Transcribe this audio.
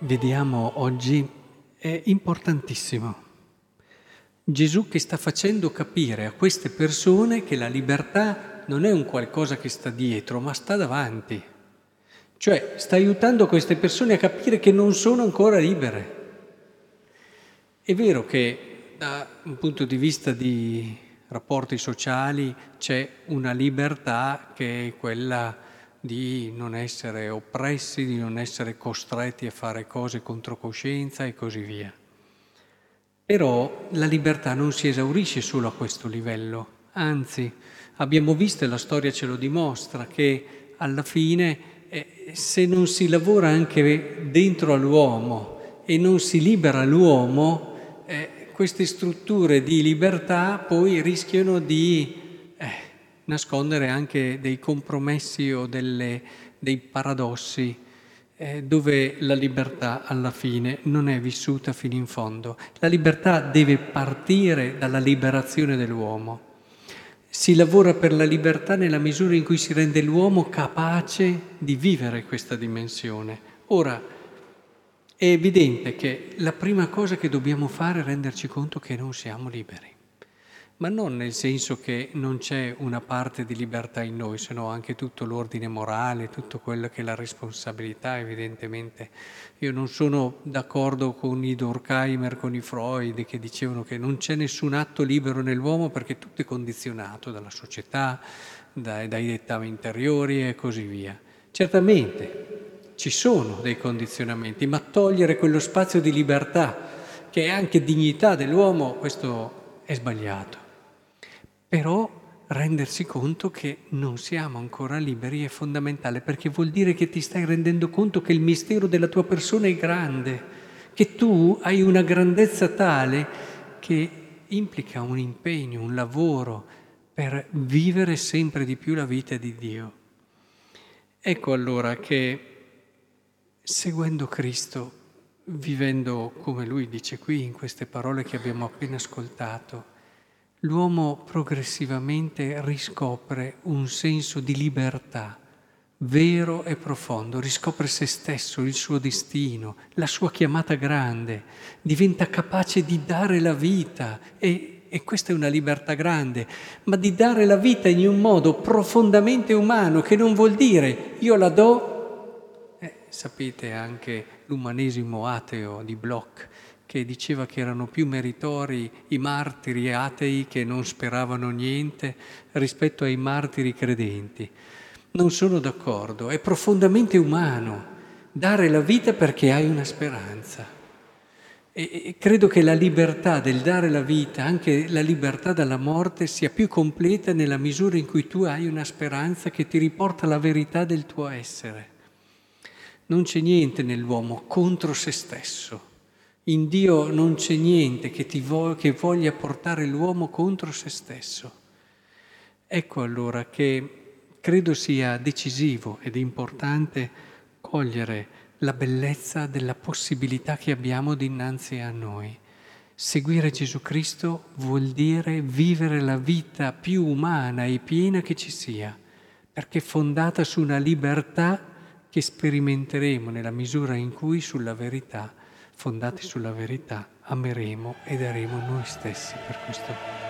vediamo oggi è importantissimo. Gesù che sta facendo capire a queste persone che la libertà non è un qualcosa che sta dietro, ma sta davanti. Cioè sta aiutando queste persone a capire che non sono ancora libere. È vero che da un punto di vista di rapporti sociali c'è una libertà che è quella di non essere oppressi, di non essere costretti a fare cose contro coscienza e così via. Però la libertà non si esaurisce solo a questo livello, anzi abbiamo visto e la storia ce lo dimostra che alla fine eh, se non si lavora anche dentro all'uomo e non si libera l'uomo, eh, queste strutture di libertà poi rischiano di nascondere anche dei compromessi o delle, dei paradossi eh, dove la libertà alla fine non è vissuta fino in fondo. La libertà deve partire dalla liberazione dell'uomo. Si lavora per la libertà nella misura in cui si rende l'uomo capace di vivere questa dimensione. Ora, è evidente che la prima cosa che dobbiamo fare è renderci conto che non siamo liberi ma non nel senso che non c'è una parte di libertà in noi, se no anche tutto l'ordine morale, tutto quello che è la responsabilità, evidentemente. Io non sono d'accordo con i Durkheim, con i Freud, che dicevano che non c'è nessun atto libero nell'uomo perché tutto è condizionato dalla società, dai, dai dettami interiori e così via. Certamente ci sono dei condizionamenti, ma togliere quello spazio di libertà, che è anche dignità dell'uomo, questo è sbagliato. Però rendersi conto che non siamo ancora liberi è fondamentale perché vuol dire che ti stai rendendo conto che il mistero della tua persona è grande, che tu hai una grandezza tale che implica un impegno, un lavoro per vivere sempre di più la vita di Dio. Ecco allora che seguendo Cristo, vivendo come lui dice qui in queste parole che abbiamo appena ascoltato, l'uomo progressivamente riscopre un senso di libertà vero e profondo, riscopre se stesso, il suo destino, la sua chiamata grande, diventa capace di dare la vita e, e questa è una libertà grande, ma di dare la vita in un modo profondamente umano che non vuol dire io la do, eh, sapete anche l'umanesimo ateo di Bloch, che diceva che erano più meritori i martiri atei che non speravano niente rispetto ai martiri credenti. Non sono d'accordo, è profondamente umano dare la vita perché hai una speranza. E, credo che la libertà del dare la vita, anche la libertà dalla morte, sia più completa nella misura in cui tu hai una speranza che ti riporta alla verità del tuo essere. Non c'è niente nell'uomo contro se stesso in Dio non c'è niente che, vo- che voglia portare l'uomo contro se stesso. Ecco allora che credo sia decisivo ed importante cogliere la bellezza della possibilità che abbiamo dinanzi a noi. Seguire Gesù Cristo vuol dire vivere la vita più umana e piena che ci sia, perché fondata su una libertà che sperimenteremo nella misura in cui sulla verità fondati sulla verità, ameremo e daremo noi stessi per questo